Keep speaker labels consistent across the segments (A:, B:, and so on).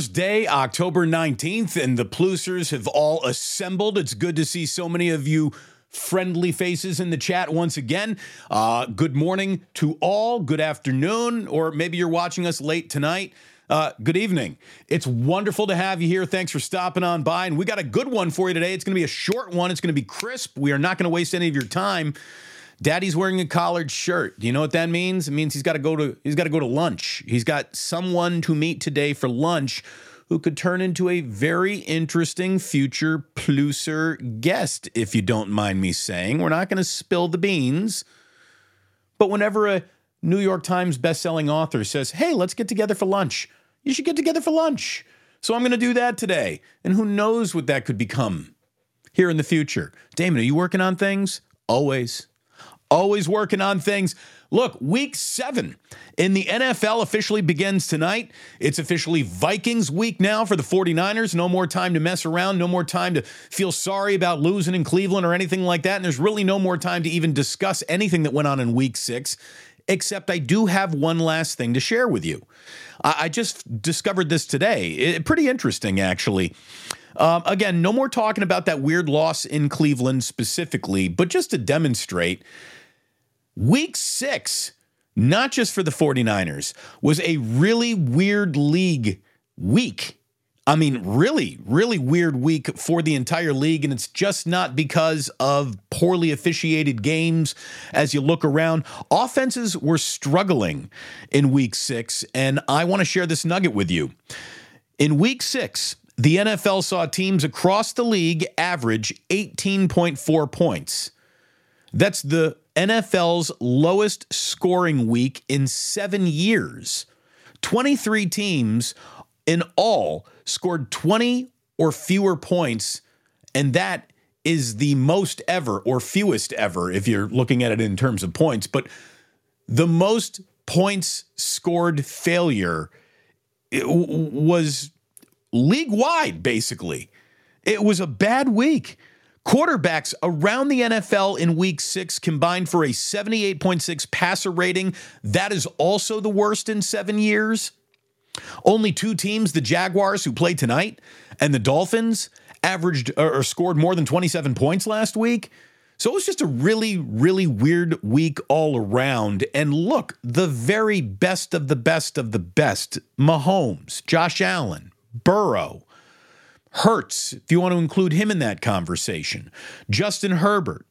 A: Thursday, October 19th, and the Plusers have all assembled. It's good to see so many of you friendly faces in the chat once again. Uh, good morning to all. Good afternoon, or maybe you're watching us late tonight. Uh, good evening. It's wonderful to have you here. Thanks for stopping on by. And we got a good one for you today. It's going to be a short one, it's going to be crisp. We are not going to waste any of your time. Daddy's wearing a collared shirt. Do you know what that means? It means he's got to go to he's got to go to lunch. He's got someone to meet today for lunch who could turn into a very interesting future Pluser guest, if you don't mind me saying. We're not going to spill the beans. But whenever a New York Times best-selling author says, "Hey, let's get together for lunch." You should get together for lunch. So I'm going to do that today. And who knows what that could become here in the future. Damon, are you working on things? Always always working on things. Look, week seven in the NFL officially begins tonight. It's officially Vikings week now for the 49ers. No more time to mess around, no more time to feel sorry about losing in Cleveland or anything like that. And there's really no more time to even discuss anything that went on in week six, except I do have one last thing to share with you. I just discovered this today. It, pretty interesting, actually. Um, again, no more talking about that weird loss in Cleveland specifically, but just to demonstrate Week six, not just for the 49ers, was a really weird league week. I mean, really, really weird week for the entire league. And it's just not because of poorly officiated games. As you look around, offenses were struggling in week six. And I want to share this nugget with you. In week six, the NFL saw teams across the league average 18.4 points. That's the NFL's lowest scoring week in seven years. 23 teams in all scored 20 or fewer points, and that is the most ever or fewest ever if you're looking at it in terms of points. But the most points scored failure was league wide, basically. It was a bad week. Quarterbacks around the NFL in week six combined for a 78.6 passer rating. That is also the worst in seven years. Only two teams, the Jaguars, who played tonight, and the Dolphins, averaged or scored more than 27 points last week. So it was just a really, really weird week all around. And look, the very best of the best of the best Mahomes, Josh Allen, Burrow, Hurts, if you want to include him in that conversation, Justin Herbert,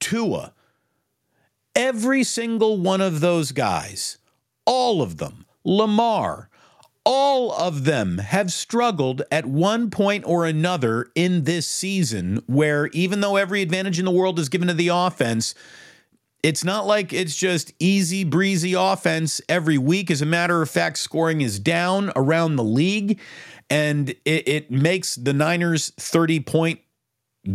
A: Tua, every single one of those guys, all of them, Lamar, all of them have struggled at one point or another in this season where even though every advantage in the world is given to the offense, it's not like it's just easy breezy offense every week. As a matter of fact, scoring is down around the league and it, it makes the Niners 30 point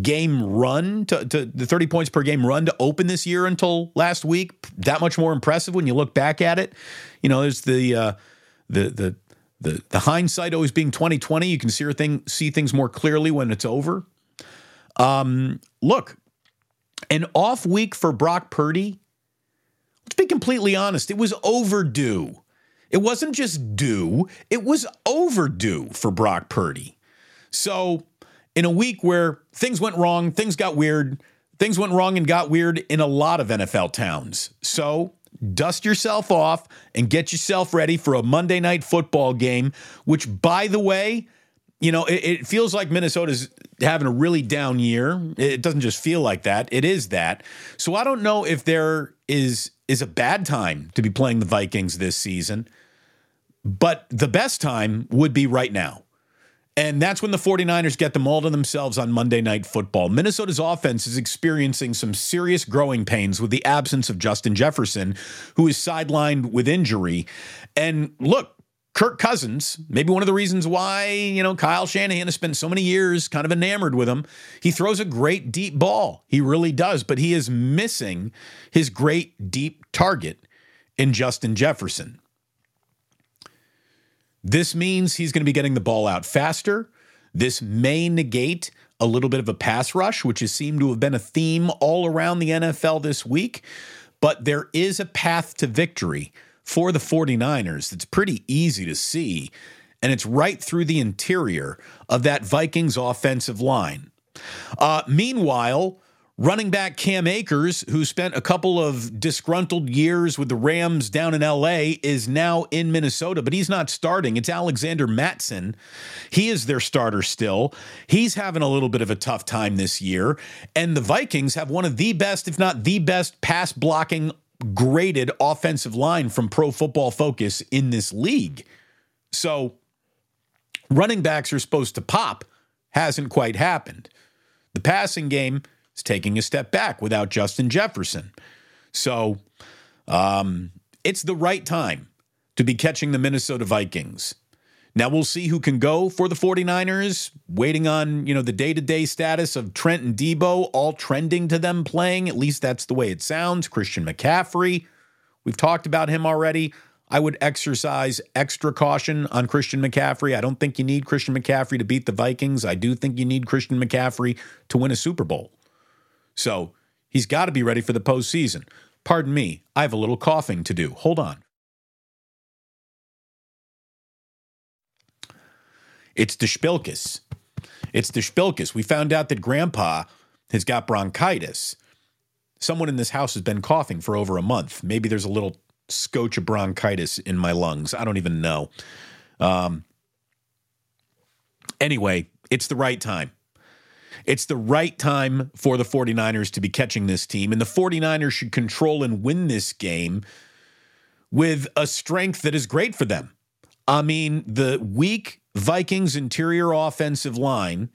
A: game run to, to, the 30 points per game run to open this year until last week that much more impressive when you look back at it. You know, there's the uh, the the the the hindsight always being 2020. You can see thing see things more clearly when it's over. Um, look, an off week for Brock Purdy. Let's be completely honest. It was overdue. It wasn't just due, it was overdue for Brock Purdy. So, in a week where things went wrong, things got weird, things went wrong and got weird in a lot of NFL towns. So, dust yourself off and get yourself ready for a Monday night football game, which, by the way, you know, it, it, feels like Minnesota's having a really down year. It doesn't just feel like that; it is that. So I don't know if there is is a bad time to be playing the Vikings this season. But the best time would be right now. And that's when the 49ers get them all to themselves on Monday Night Football. Minnesota's offense is experiencing some serious growing pains with the absence of Justin Jefferson, who is sidelined with injury. And look, Kirk Cousins, maybe one of the reasons why, you know, Kyle Shanahan has spent so many years kind of enamored with him. He throws a great deep ball. He really does, but he is missing his great deep target in Justin Jefferson. This means he's going to be getting the ball out faster. This may negate a little bit of a pass rush, which has seemed to have been a theme all around the NFL this week. But there is a path to victory for the 49ers that's pretty easy to see. and it's right through the interior of that Vikings offensive line. Uh, meanwhile, running back Cam Akers, who spent a couple of disgruntled years with the Rams down in LA, is now in Minnesota, but he's not starting. It's Alexander Mattison. He is their starter still. He's having a little bit of a tough time this year. And the Vikings have one of the best, if not the best, pass blocking graded offensive line from Pro Football Focus in this league. So running backs are supposed to pop. Hasn't quite happened. The passing game is taking a step back without Justin Jefferson. So um, it's the right time to be catching the Minnesota Vikings. Now we'll see who can go for the 49ers, waiting on, you know, the day-to-day status of Trent and Debo all trending to them playing. At least that's the way it sounds. Christian McCaffrey, we've talked about him already. I would exercise extra caution on Christian McCaffrey. I don't think you need Christian McCaffrey to beat the Vikings. I do think you need Christian McCaffrey to win a Super Bowl. So he's got to be ready for the postseason. Pardon me, I have a little coughing to do. Hold on. It's the Spilkis. It's the Spilkis. We found out that Grandpa has got bronchitis. Someone in this house has been coughing for over a month. Maybe there's a little scotch of bronchitis in my lungs. I don't even know. Um, anyway, it's the right time. It's the right time for the 49ers to be catching this team, and the 49ers should control and win this game with a strength that is great for them. I mean, the weak Vikings interior offensive line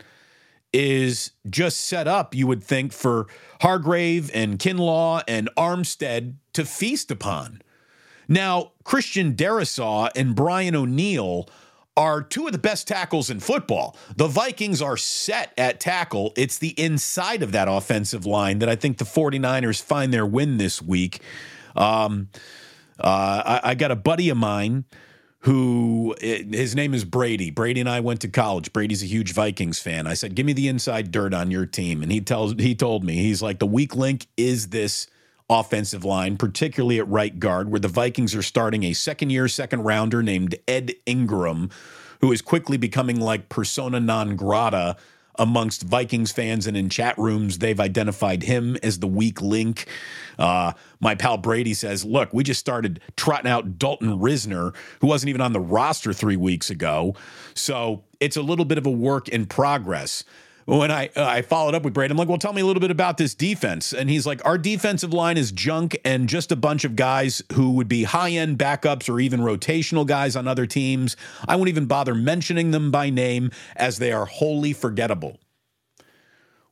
A: is just set up, you would think, for Hargrave and Kinlaw and Armstead to feast upon. Now, Christian Darrisaw and Brian O'Neill are two of the best tackles in football. The Vikings are set at tackle. It's the inside of that offensive line that I think the 49ers find their win this week. Um, uh, I, I got a buddy of mine who his name is Brady. Brady and I went to college. Brady's a huge Vikings fan. I said, "Give me the inside dirt on your team." And he tells he told me he's like the weak link is this offensive line, particularly at right guard, where the Vikings are starting a second year, second rounder named Ed Ingram, who is quickly becoming like persona non grata amongst Vikings fans and in chat rooms. They've identified him as the weak link. Uh, my pal Brady says, Look, we just started trotting out Dalton Risner, who wasn't even on the roster three weeks ago. So it's a little bit of a work in progress when I uh, I followed up with Brady, I'm like, well, tell me a little bit about this defense. And he's like, our defensive line is junk and just a bunch of guys who would be high end backups or even rotational guys on other teams. I won't even bother mentioning them by name as they are wholly forgettable.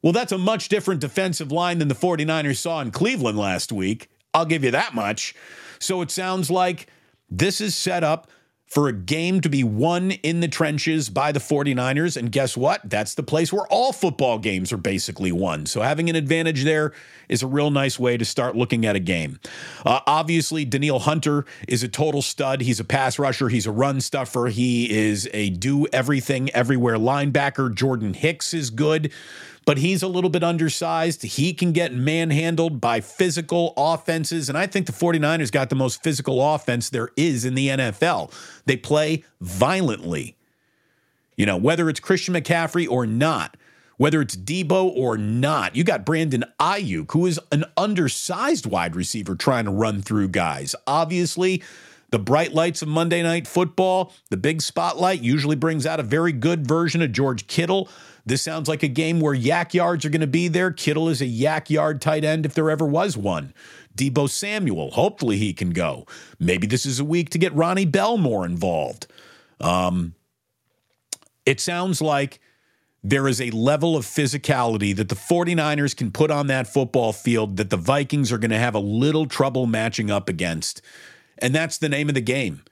A: Well, that's a much different defensive line than the 49ers saw in Cleveland last week. I'll give you that much. So it sounds like this is set up for a game to be won in the trenches by the 49ers. And guess what? That's the place where all football games are basically won. So having an advantage there is a real nice way to start looking at a game. Uh, obviously, Danielle Hunter is a total stud. He's a pass rusher, he's a run stuffer, he is a do everything everywhere linebacker. Jordan Hicks is good but he's a little bit undersized. He can get manhandled by physical offenses. And I think the 49ers got the most physical offense there is in the NFL. They play violently. You know, whether it's Christian McCaffrey or not, whether it's Debo or not, you got Brandon Aiyuk, who is an undersized wide receiver trying to run through guys. Obviously, the bright lights of Monday Night Football, the big spotlight usually brings out a very good version of George Kittle. This sounds like a game where YAC yards are going to be there. Kittle is a YAC yard tight end if there ever was one. Debo Samuel, hopefully he can go. Maybe this is a week to get Ronnie Bell more involved. Um, it sounds like there is a level of physicality that the 49ers can put on that football field that the Vikings are going to have a little trouble matching up against. And that's the name of the game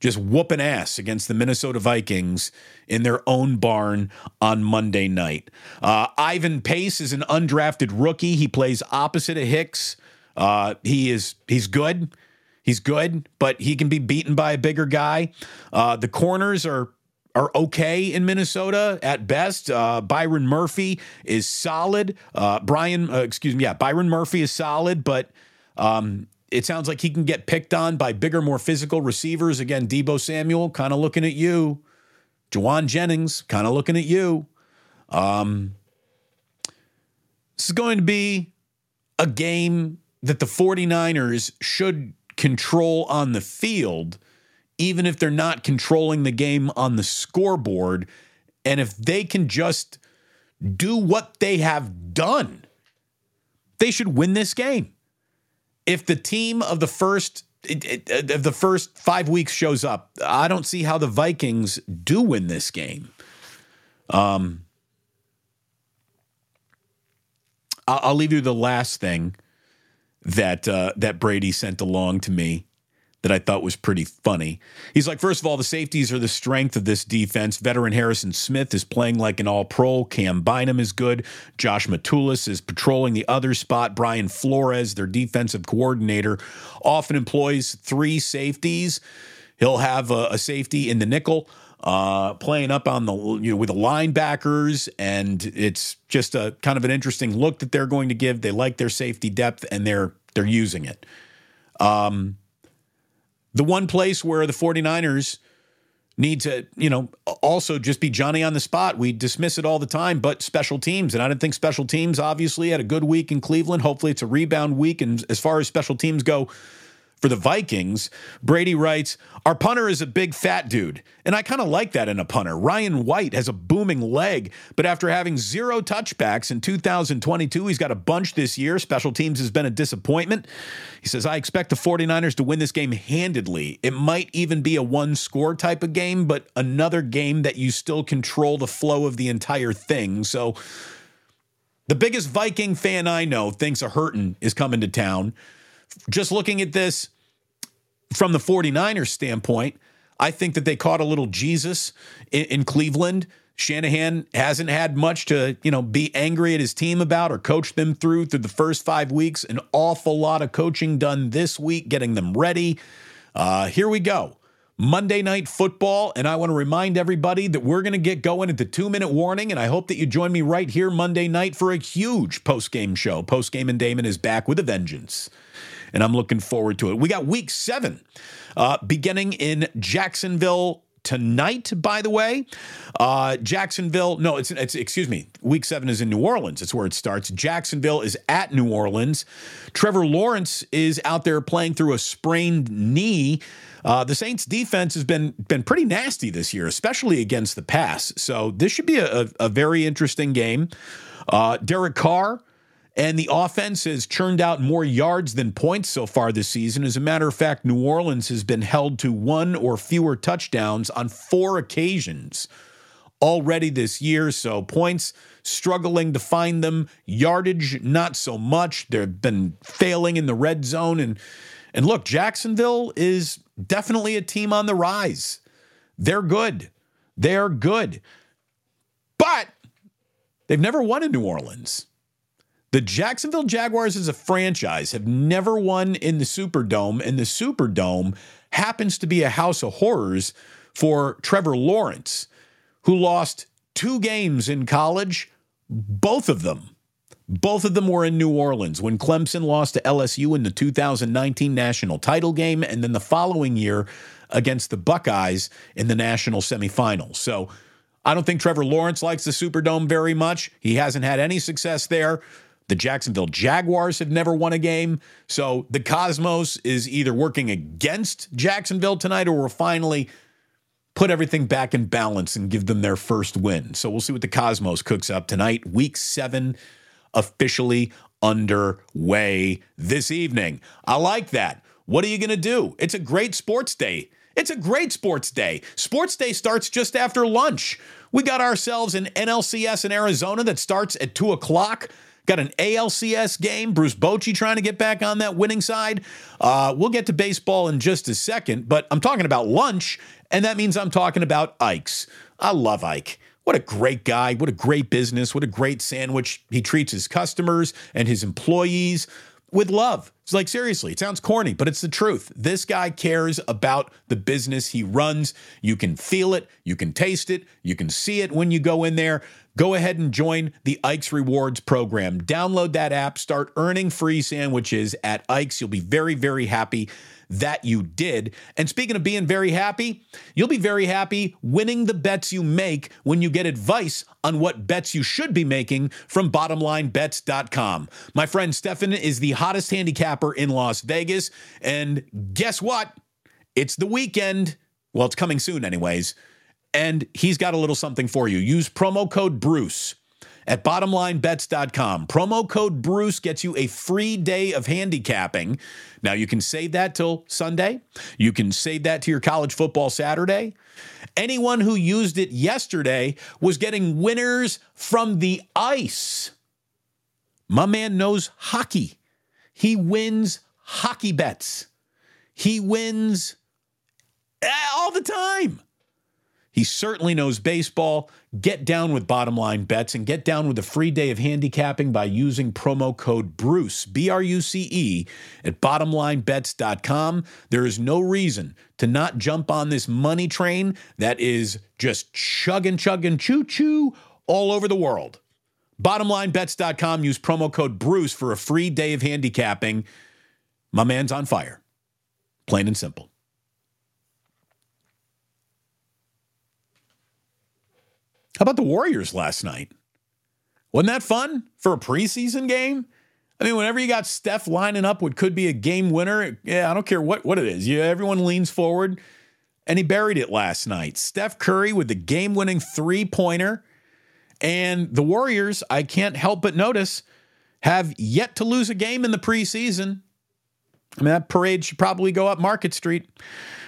A: just whooping ass against the Minnesota Vikings in their own barn on Monday night. Uh, Ivan Pace is an undrafted rookie. He plays opposite of Hicks. Uh, he is he's good. He's good, but he can be beaten by a bigger guy. Uh, the corners are are okay in Minnesota at best. Uh, Byron Murphy is solid. Uh, Brian, uh, excuse me, yeah, Byron Murphy is solid, but um, it sounds like he can get picked on by bigger, more physical receivers. Again, Debo Samuel, kind of looking at you. Jauan Jennings, kind of looking at you. Um, this is going to be a game that the 49ers should control on the field, even if they're not controlling the game on the scoreboard. And if they can just do what they have done, they should win this game. If the team of the first of the first five weeks shows up, I don't see how the Vikings do win this game. Um, I'll leave you the last thing that uh, that Brady sent along to me that I thought was pretty funny. He's like, first of all, the safeties are the strength of this defense. Veteran Harrison Smith is playing like an all pro. Cam Bynum is good. Josh Metellus is patrolling the other spot. Brian Flores, their defensive coordinator, often employs three safeties. He'll have a, a safety in the nickel uh, playing up on the you know with the linebackers, and it's just a kind of an interesting look that they're going to give. They like their safety depth, and they're they're using it. Um, the one place where the 49ers need to, you know, also just be Johnny on the spot. We dismiss it all the time, but special teams. And I didn't think special teams obviously had a good week in Cleveland. Hopefully it's a rebound week. And as far as special teams go, for the Vikings, Brady writes, Our punter is a big fat dude. And I kind of like that in a punter. Ryan Wright has a booming leg, but after having zero touchbacks in 2022, he's got a bunch this year. Special teams has been a disappointment. He says, I expect the 49ers to win this game handedly. It might even be a one score type of game, but another game that you still control the flow of the entire thing. So, the biggest Viking fan I know thinks a hurtin is coming to town just looking at this from the 49ers standpoint, I think that they caught a little Jesus in, in, Cleveland. Shanahan hasn't had much to, you know, be angry at his team about or coach them through through the first five weeks. An awful lot of coaching done this week, getting them ready. Uh, here we go. Monday Night Football. And I want to remind everybody that we're going to get going at the two minute warning. And I hope that you join me right here Monday night for a huge post game show. Post game and Damon is back with a vengeance and I'm looking forward to it. We got week seven uh, beginning in Jacksonville tonight, by the way. Uh, Jacksonville, no, it's, it's, excuse me, week seven is in New Orleans. It's where it starts. Jacksonville is at New Orleans. Trevor Lawrence is out there playing through a sprained knee. Uh, the Saints defense has been been pretty nasty this year, especially against the pass. So this should be a, a, a very interesting game. Uh, Derek Carr and the offense has churned out more yards than points so far this season. As a matter of fact, New Orleans has been held to one or fewer touchdowns on four occasions already this year. So points struggling to find them, yardage not so much. They've been failing in the red zone and and look, Jacksonville is definitely a team on the rise. They're good. They're good. But they've never won in New Orleans. The Jacksonville Jaguars as a franchise have never won in the Superdome, and the Superdome happens to be a house of horrors for Trevor Lawrence, who lost two games in college, both of them. Both of them were in New Orleans when Clemson lost to LSU in the 2019 national title game, and then the following year against the Buckeyes in the national semifinals. So I don't think Trevor Lawrence likes the Superdome very much. He hasn't had any success there. The Jacksonville Jaguars have never won a game. So the Cosmos is either working against Jacksonville tonight or we're finally put everything back in balance and give them their first win. So we'll see what the Cosmos cooks up tonight. Week seven officially underway this evening. I like that. What are you going to do? It's a great sports day. It's a great sports day. Sports day starts just after lunch. We got ourselves an NLCS in Arizona that starts at 2 o'clock. Got an ALCS game. Bruce Bochy trying to get back on that winning side. Uh, we'll get to baseball in just a second, but I'm talking about lunch, and that means I'm talking about Ike's. I love Ike. What a great guy. What a great business. What a great sandwich. He treats his customers and his employees with love. It's like, seriously, it sounds corny, but it's the truth. This guy cares about the business he runs. You can feel it, you can taste it, you can see it when you go in there. Go ahead and join the Ike's Rewards program. Download that app, start earning free sandwiches at Ike's. You'll be very, very happy. that you did. And speaking of being very happy, you'll be very happy winning the bets you make when you get advice on what bets you should be making from bottomlinebets.com. My friend Stefan is the hottest handicapper in Las Vegas. And guess what? It's the weekend. Well, it's coming soon, anyways. And he's got a little something for you. Use promo code Bruce at bottomlinebets.com. Promo code Bruce gets you a free day of handicapping. Now, you can save that till Sunday. You can save that to your college football Saturday. Anyone who used it yesterday was getting winners from the ice. My man knows hockey. He wins hockey bets. He wins eh, all the time. He certainly knows baseball. Get down with bottom line bets and get down with a free day of handicapping by using promo code Bruce, B R U C E, at bottomlinebets.com. There is no reason to not jump on this money train that is just chugging, chugging, choo choo all over the world. Bottomlinebets.com. Use promo code Bruce for a free day of handicapping. My man's on fire. Plain and simple. How about the Warriors last night? Wasn't that fun for a preseason game? I mean, whenever you got Steph lining up what could be a game winner, yeah, I don't care what, what it is. Yeah, everyone leans forward, and he buried it last night. Steph Curry with the game winning three pointer. And the Warriors, I can't help but notice, have yet to lose a game in the preseason. I mean, that parade should probably go up Market Street.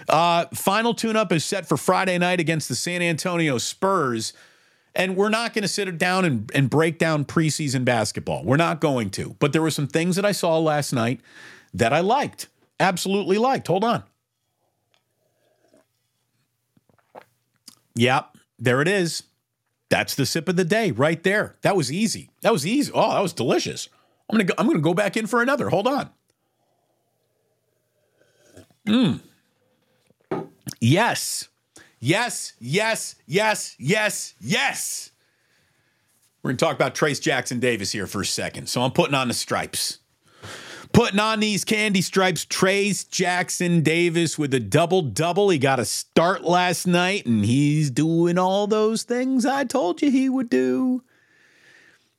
A: Uh, final tune up is set for Friday night against the San Antonio Spurs. And we're not going to sit down and, and break down preseason basketball. We're not going to. But there were some things that I saw last night that I liked. Absolutely liked. Hold on. Yep, there it is. That's the sip of the day right there. That was easy. That was easy. Oh, that was delicious. I'm gonna go, I'm gonna go back in for another. Hold on. Mmm. Yes. Yes, yes, yes, yes, yes. We're going to talk about Trayce Jackson Davis here for a second. So I'm putting on the stripes. Putting on these candy stripes, Trayce Jackson Davis with a double double. He got a start last night and he's doing all those things I told you he would do.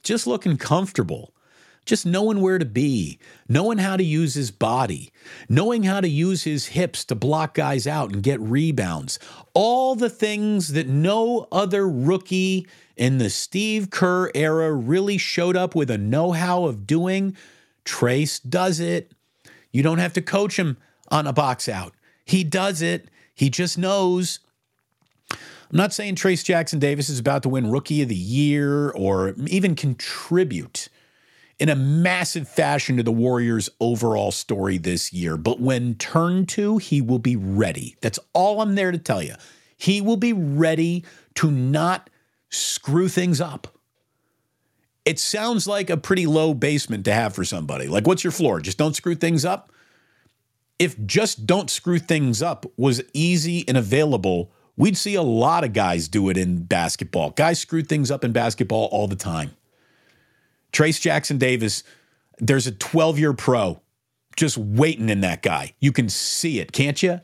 A: Just looking comfortable just knowing where to be, knowing how to use his body, knowing how to use his hips to block guys out and get rebounds. All the things that no other rookie in the Steve Kerr era really showed up with a know how of doing. Trayce does it. You don't have to coach him on a box out. He does it. He just knows. I'm not saying Trayce Jackson Davis is about to win Rookie of the Year or even contribute in a massive fashion to the Warriors' overall story this year. But when turned to, he will be ready. That's all I'm there to tell you. He will be ready to not screw things up. It sounds like a pretty low basement to have for somebody. Like, what's your floor? Just don't screw things up? If just don't screw things up was easy and available, we'd see a lot of guys do it in basketball. Guys screw things up in basketball all the time. Trayce Jackson Davis, there's a 12 year pro just waiting in that guy. You can see it, can't you?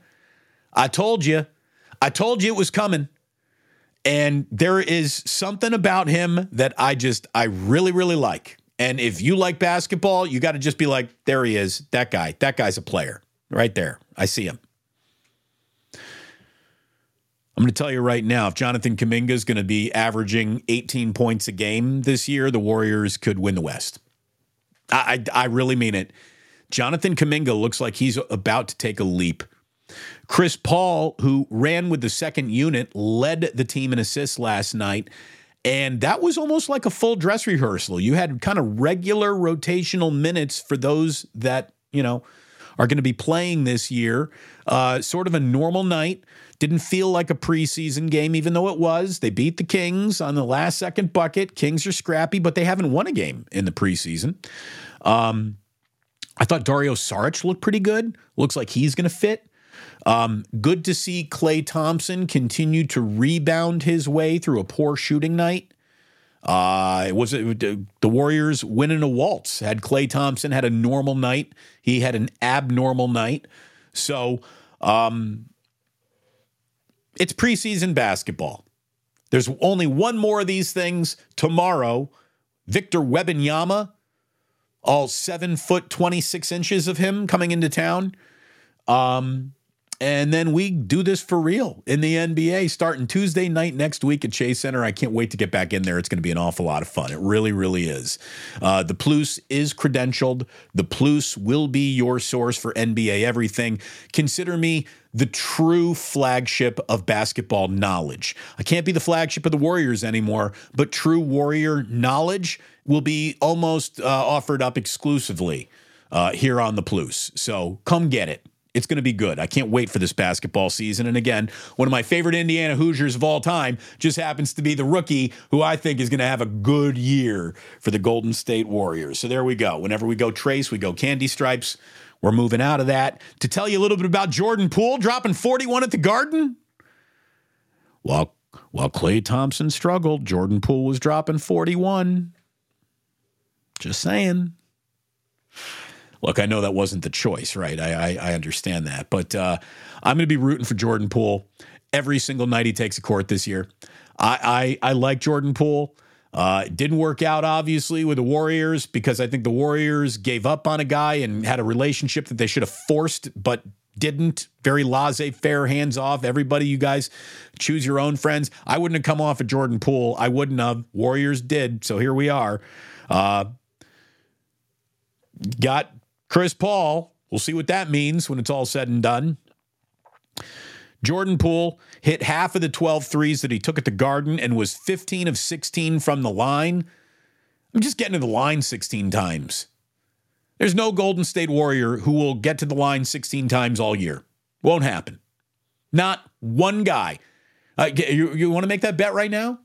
A: I told you. I told you it was coming. And there is something about him that I just, I really, really like. And if you like basketball, you got to just be like, there he is, that guy. That guy's a player right there. I see him. I'm going to tell you right now, if Jonathan Kuminga is going to be averaging 18 points a game this year, the Warriors could win the West. I, I, I really mean it. Jonathan Kuminga looks like he's about to take a leap. Chris Paul, who ran with the second unit, led the team in assists last night. And that was almost like a full dress rehearsal. You had kind of regular rotational minutes for those that, you know, are going to be playing this year. Uh, sort of a normal night. Didn't feel like a preseason game, even though it was. They beat the Kings on the last second bucket. Kings are scrappy, but they haven't won a game in the preseason. Um, I thought Dario Saric looked pretty good. Looks like he's going to fit. Um, good to see Klay Thompson continue to rebound his way through a poor shooting night. Uh, it was the Warriors winning a waltz. Had Klay Thompson had a normal night, he had an abnormal night. So, um, it's preseason basketball. There's only one more of these things tomorrow. Victor Wembanyama, all seven foot, 26 inches of him coming into town. Um, and then we do this for real in the NBA starting Tuesday night next week at Chase Center. I can't wait to get back in there. It's going to be an awful lot of fun. It really, really is. Uh, the Plus is credentialed. The Plus will be your source for NBA everything. Consider me the true flagship of basketball knowledge. I can't be the flagship of the Warriors anymore, but true Warrior knowledge will be almost uh, offered up exclusively uh, here on the Plus. So come get it. It's going to be good. I can't wait for this basketball season. And again, one of my favorite Indiana Hoosiers of all time just happens to be the rookie who I think is going to have a good year for the Golden State Warriors. So there we go. Whenever we go Trayce, we go candy stripes. We're moving out of that. To tell you a little bit about Jordan Poole dropping 41 at the Garden. While, while Klay Thompson struggled, Jordan Poole was dropping 41. Just saying. Look, I know that wasn't the choice, right? I I, I understand that, but uh, I'm going to be rooting for Jordan Poole every single night he takes a court this year. I I, I like Jordan Poole. Uh, didn't work out, obviously, with the Warriors because I think the Warriors gave up on a guy and had a relationship that they should have forced, but didn't. Very laissez faire, hands off. Everybody, you guys choose your own friends. I wouldn't have come off of Jordan Poole. I wouldn't have. Warriors did. So here we are. Uh, got Chris Paul, we'll see what that means when it's all said and done. Jordan Poole hit half of the 12 threes that he took at the Garden and was 15 of 16 from the line. I'm just getting to the line 16 times. There's no Golden State Warrior who will get to the line 16 times all year. Won't happen. Not one guy. Uh, you you want to make that bet right now?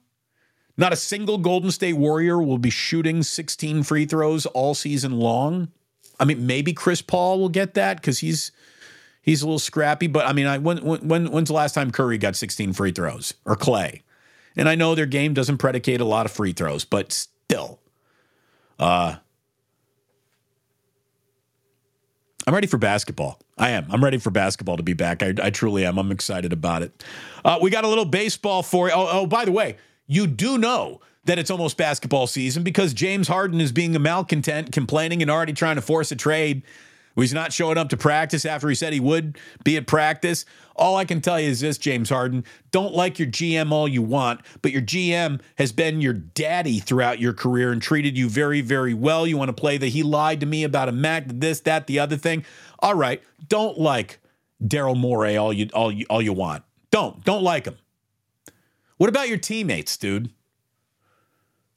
A: Not a single Golden State Warrior will be shooting 16 free throws all season long. I mean, maybe Chris Paul will get that because he's he's a little scrappy. But I mean, I when when when's the last time Curry got 16 free throws or Klay? And I know their game doesn't predicate a lot of free throws, but still, uh, I'm ready for basketball. I am. I'm ready for basketball to be back. I, I truly am. I'm excited about it. Uh, we got a little baseball for you. Oh, oh, by the way, you do know that it's almost basketball season because James Harden is being a malcontent, complaining, and already trying to force a trade. He's not showing up to practice after he said he would be at practice. All I can tell you is this, James Harden don't like your GM all you want, but your GM has been your daddy throughout your career and treated you very, very well. You want to play that he lied to me about a Mac, this, that, the other thing. All right, don't like Daryl Morey all you all you all you want. Don't don't like him. What about your teammates, dude?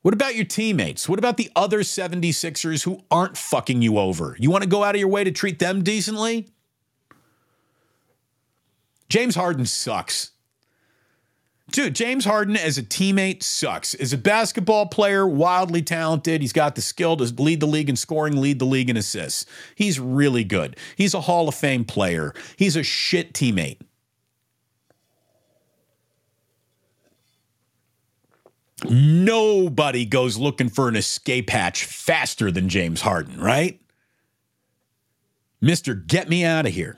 A: What about your teammates? What about the other 76ers who aren't fucking you over? You want to go out of your way to treat them decently? James Harden sucks. Dude, James Harden as a teammate sucks. As a basketball player, wildly talented. He's got the skill to lead the league in scoring, lead the league in assists. He's really good. He's a Hall of Fame player. He's a shit teammate. Nobody goes looking for an escape hatch faster than James Harden, right? Mr. Get Me Out of Here.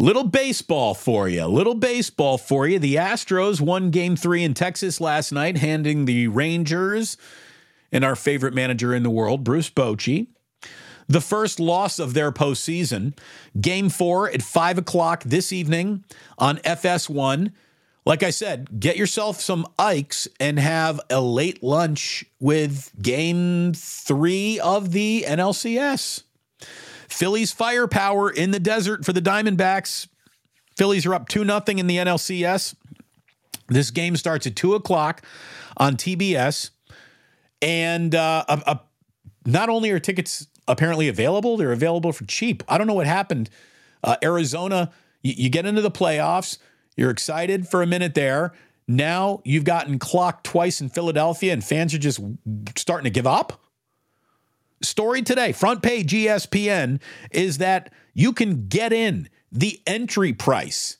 A: Little baseball for you. Little baseball for you. The Astros won game three in Texas last night, handing the Rangers and our favorite manager in the world, Bruce Bochy, the first loss of their postseason. Game four at five o'clock this evening on FS1 like I said, get yourself some Ikes and have a late lunch with game three of the NLCS. Phillies firepower in the desert for the Diamondbacks. Phillies are up 2 0 in the NLCS. This game starts at 2 o'clock on TBS. And uh, a, a, not only are tickets apparently available, they're available for cheap. I don't know what happened. Uh, Arizona, you, you get into the playoffs you're excited for a minute there. Now you've gotten clocked twice in Philadelphia and fans are just starting to give up. Story today, front page ESPN, is that you can get in the entry price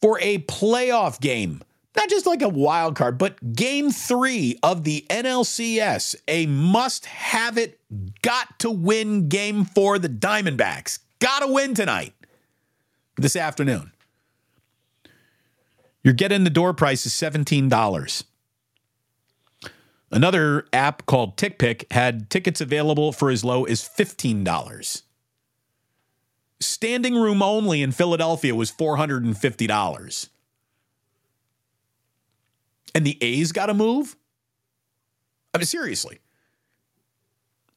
A: for a playoff game not just like a wild card, but game three of the NLCS, a must have it, got to win game for The Diamondbacks got to win tonight, this afternoon. Your get in the door price is $17. Another app called TickPick had tickets available for as low as $15. Standing room only in Philadelphia was $450 and the A's got to move? I mean, seriously.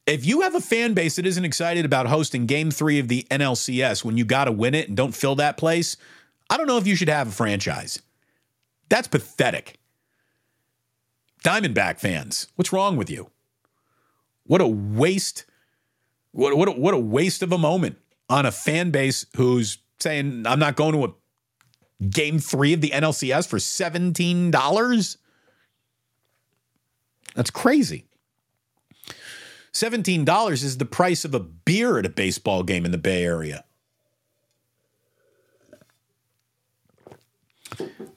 A: If you have a fan base that isn't excited about hosting game three of the NLCS when you got to win it and don't fill that place, I don't know if you should have a franchise. That's pathetic. Diamondback fans, what's wrong with you? What a waste. What, what, a, what a waste of a moment on a fan base who's saying, I'm not going to a game three of the NLCS for $17? That's crazy. $17 is the price of a beer at a baseball game in the Bay Area.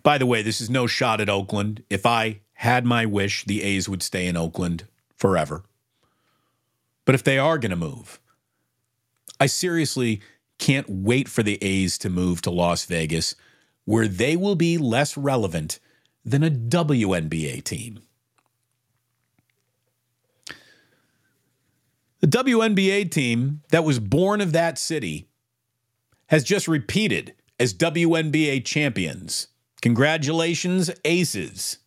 A: By the way, this is no shot at Oakland. If I had my wish, the A's would stay in Oakland forever. But if they are going to move, I seriously can't wait for the A's to move to Las Vegas where they will be less relevant than a WNBA team. The WNBA team that was born of that city has just repeated as WNBA champions. Congratulations, Aces.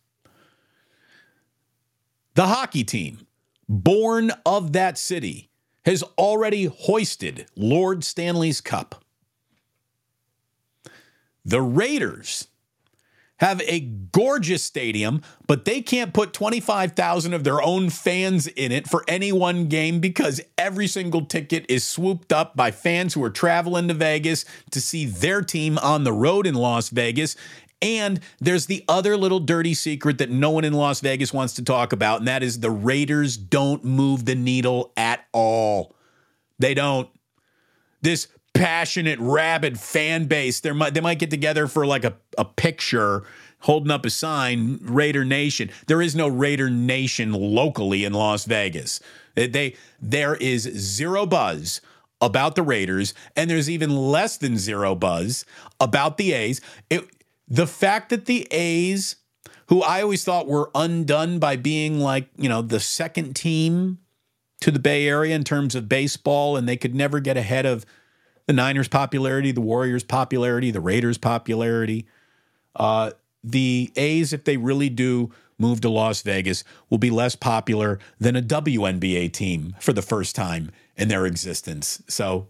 A: The hockey team, born of that city, has already hoisted Lord Stanley's Cup. The Raiders have a gorgeous stadium, but they can't put 25,000 of their own fans in it for any one game because every single ticket is swooped up by fans who are traveling to Vegas to see their team on the road in Las Vegas. And there's the other little dirty secret that no one in Las Vegas wants to talk about, and that is the Raiders don't move the needle at all. They don't. This passionate, rabid fan base. They might they might get together for like a, a picture holding up a sign, Raider Nation. There is no Raider Nation locally in Las Vegas. They there is zero buzz about the Raiders, and there's even less than zero buzz about the A's. It, the fact that the A's, who I always thought were undone by being like, you know, the second team to the Bay Area in terms of baseball, and they could never get ahead of the Niners' popularity, the Warriors' popularity, the Raiders' popularity. Uh, the A's, if they really do move to Las Vegas, will be less popular than a WNBA team for the first time in their existence. So,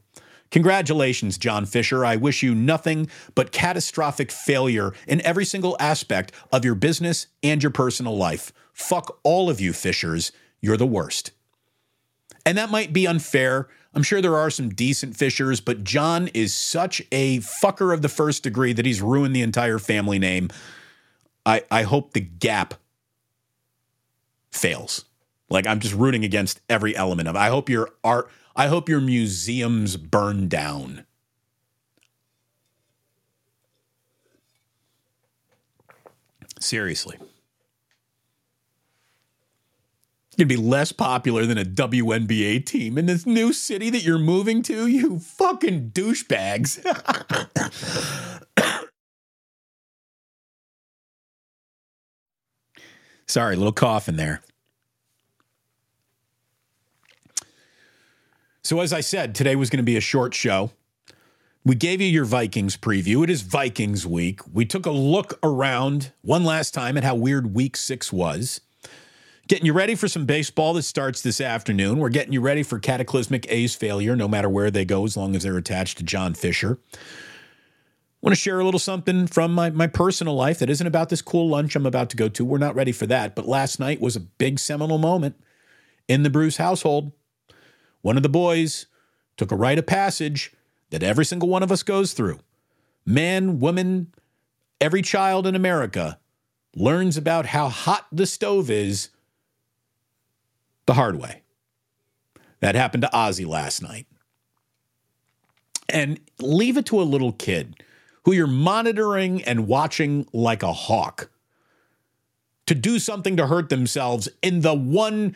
A: congratulations, John Fisher. I wish you nothing but catastrophic failure in every single aspect of your business and your personal life. Fuck all of you, Fishers. You're the worst. And that might be unfair I'm sure there are some decent fishers, but John is such a fucker of the first degree that he's ruined the entire family name. I, I hope the gap fails. Like I'm just rooting against every element of it. I hope your art, I hope your museums burn down. Seriously. to be less popular than a WNBA team in this new city that you're moving to, you fucking douchebags. Sorry, little cough in there. So, as I said, today was going to be a short show. We gave you your Vikings preview. It is Vikings week. We took a look around one last time at how weird week six was. Getting you ready for some baseball that starts this afternoon. We're getting you ready for cataclysmic A's failure, no matter where they go, as long as they're attached to John Fisher. Want to share a little something from my, my personal life that isn't about this cool lunch I'm about to go to. We're not ready for that. But last night was a big seminal moment in the Bruce household. One of the boys took a rite of passage that every single one of us goes through. Man, woman, every child in America learns about how hot the stove is the hard way. That happened to Ozzy last night. And leave it to a little kid who you're monitoring and watching like a hawk to do something to hurt themselves in the one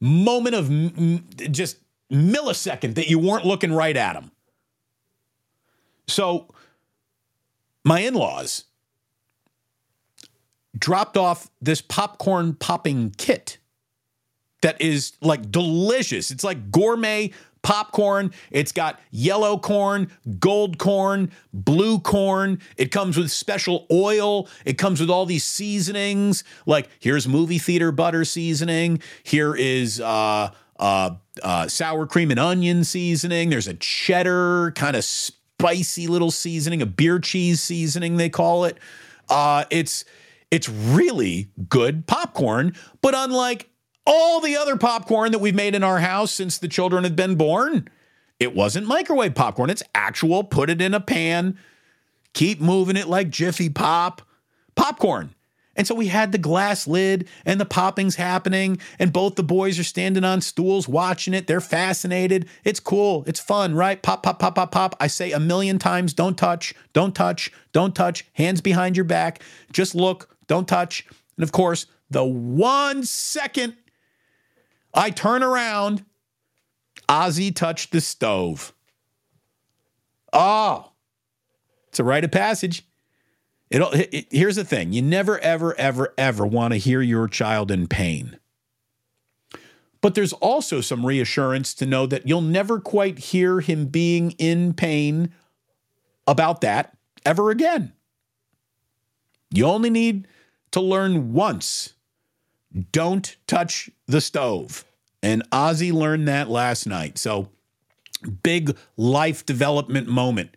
A: moment of m- just millisecond that you weren't looking right at them. So, my in laws dropped off this popcorn popping kit that is like delicious. It's like gourmet popcorn. It's got yellow corn, gold corn, blue corn. It comes with special oil. It comes with all these seasonings. Like here's movie theater butter seasoning. Here is uh, uh, uh, sour cream and onion seasoning. There's a cheddar kind of spicy little seasoning, a beer cheese seasoning they call it. Uh, it's it's really good popcorn, but unlike all the other popcorn that we've made in our house since the children have been born. It wasn't microwave popcorn, it's actual, put it in a pan, keep moving it like Jiffy Pop popcorn. And so we had the glass lid and the popping's happening, and both the boys are standing on stools watching it. They're fascinated. It's cool. It's fun, right? Pop, pop, pop, pop, pop. I say a million times don't touch, don't touch, don't touch. Hands behind your back. Just look, don't touch. And of course, the one second I turn around. Ozzy touched the stove. Oh, it's a rite of passage. It, it, here's the thing you never, ever, ever, ever want to hear your child in pain. But there's also some reassurance to know that you'll never quite hear him being in pain about that ever again. You only need to learn once don't touch the stove. And Ozzy learned that last night. So, big life development moment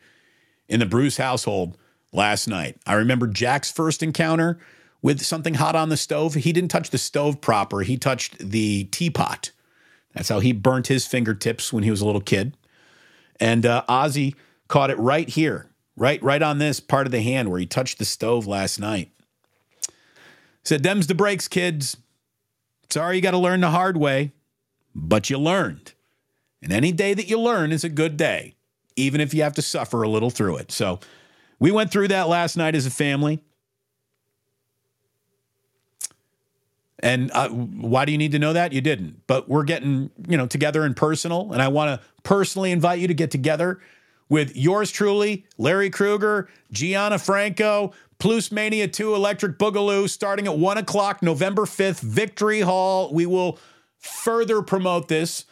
A: in the Bruce household last night. I remember Jack's first encounter with something hot on the stove. He didn't touch the stove proper, he touched the teapot. That's how he burnt his fingertips when he was a little kid. And uh, Ozzy caught it right here, right, right on this part of the hand where he touched the stove last night. Said, "Them's the breaks, kids. Sorry, you got to learn the hard way, but you learned. And any day that you learn is a good day, even if you have to suffer a little through it. So we went through that last night as a family. And uh, why do you need to know that? You didn't. But we're getting, you know, together in personal, and I want to personally invite you to get together with yours truly, Larry Krueger, Gianna Franco, Plus Mania 2 Electric Boogaloo starting at 1 o'clock, November 5th, Victory Hall. We will further promote this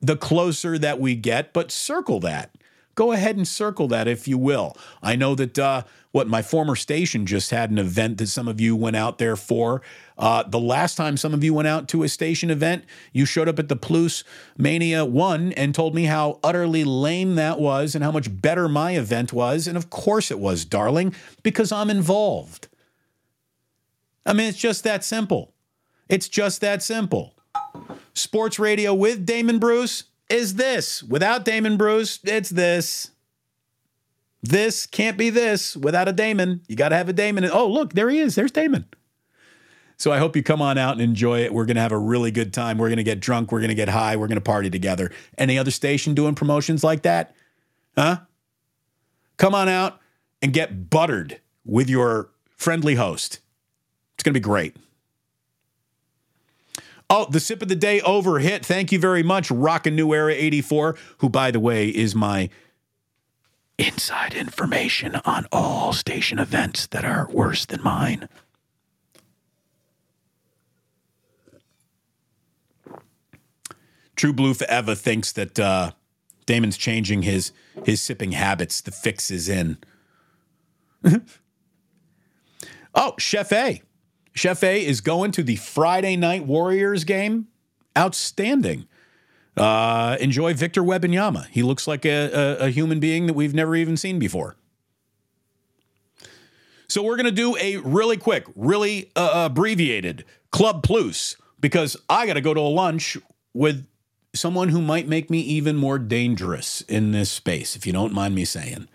A: the closer that we get, but circle that. Go ahead and circle that if you will. I know that uh, what my former station just had an event that some of you went out there for. Uh, the last time some of you went out to a station event, you showed up at the Plus Mania 1 and told me how utterly lame that was and how much better my event was. And of course it was, darling, because I'm involved. I mean, it's just that simple. It's just that simple. Sports radio with Damon Bruce is this. Without Damon Bruce, it's this. This can't be this without a Damon. You got to have a Damon. Oh, look, there he is. There's Damon. So I hope you come on out and enjoy it. We're going to have a really good time. We're going to get drunk. We're going to get high. We're going to party together. Any other station doing promotions like that? Huh? Come on out and get buttered with your friendly host. It's going to be great. Oh, the sip of the day over hit. Thank you very much, Rockin' New Era 84, who, by the way, is my inside information on all station events that are worse than mine. True Blue Forever thinks that uh, Damon's changing his his sipping habits. The fix is in. oh, Chef A. Chef A is going to the Friday night Warriors game. Outstanding. Uh, enjoy Victor Wembanyama. He looks like a, a, a human being that we've never even seen before. So we're going to do a really quick, really uh, abbreviated Club Plus because I got to go to a lunch with someone who might make me even more dangerous in this space, if you don't mind me saying.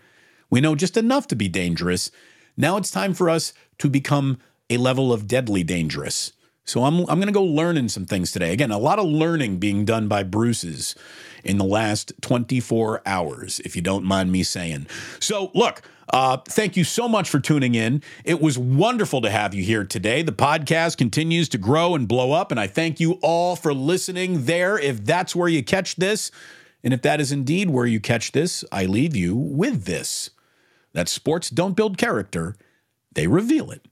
A: We know just enough to be dangerous. Now it's time for us to become a level of deadly dangerous. So I'm I'm going to go learning some things today. Again, a lot of learning being done by Bruce's in the last 24 hours, if you don't mind me saying. So, look, uh, thank you so much for tuning in. It was wonderful to have you here today. The podcast continues to grow and blow up, and I thank you all for listening there. If that's where you catch this, and if that is indeed where you catch this, I leave you with this that sports don't build character, they reveal it.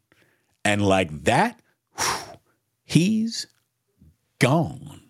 A: And like that, whew, he's gone.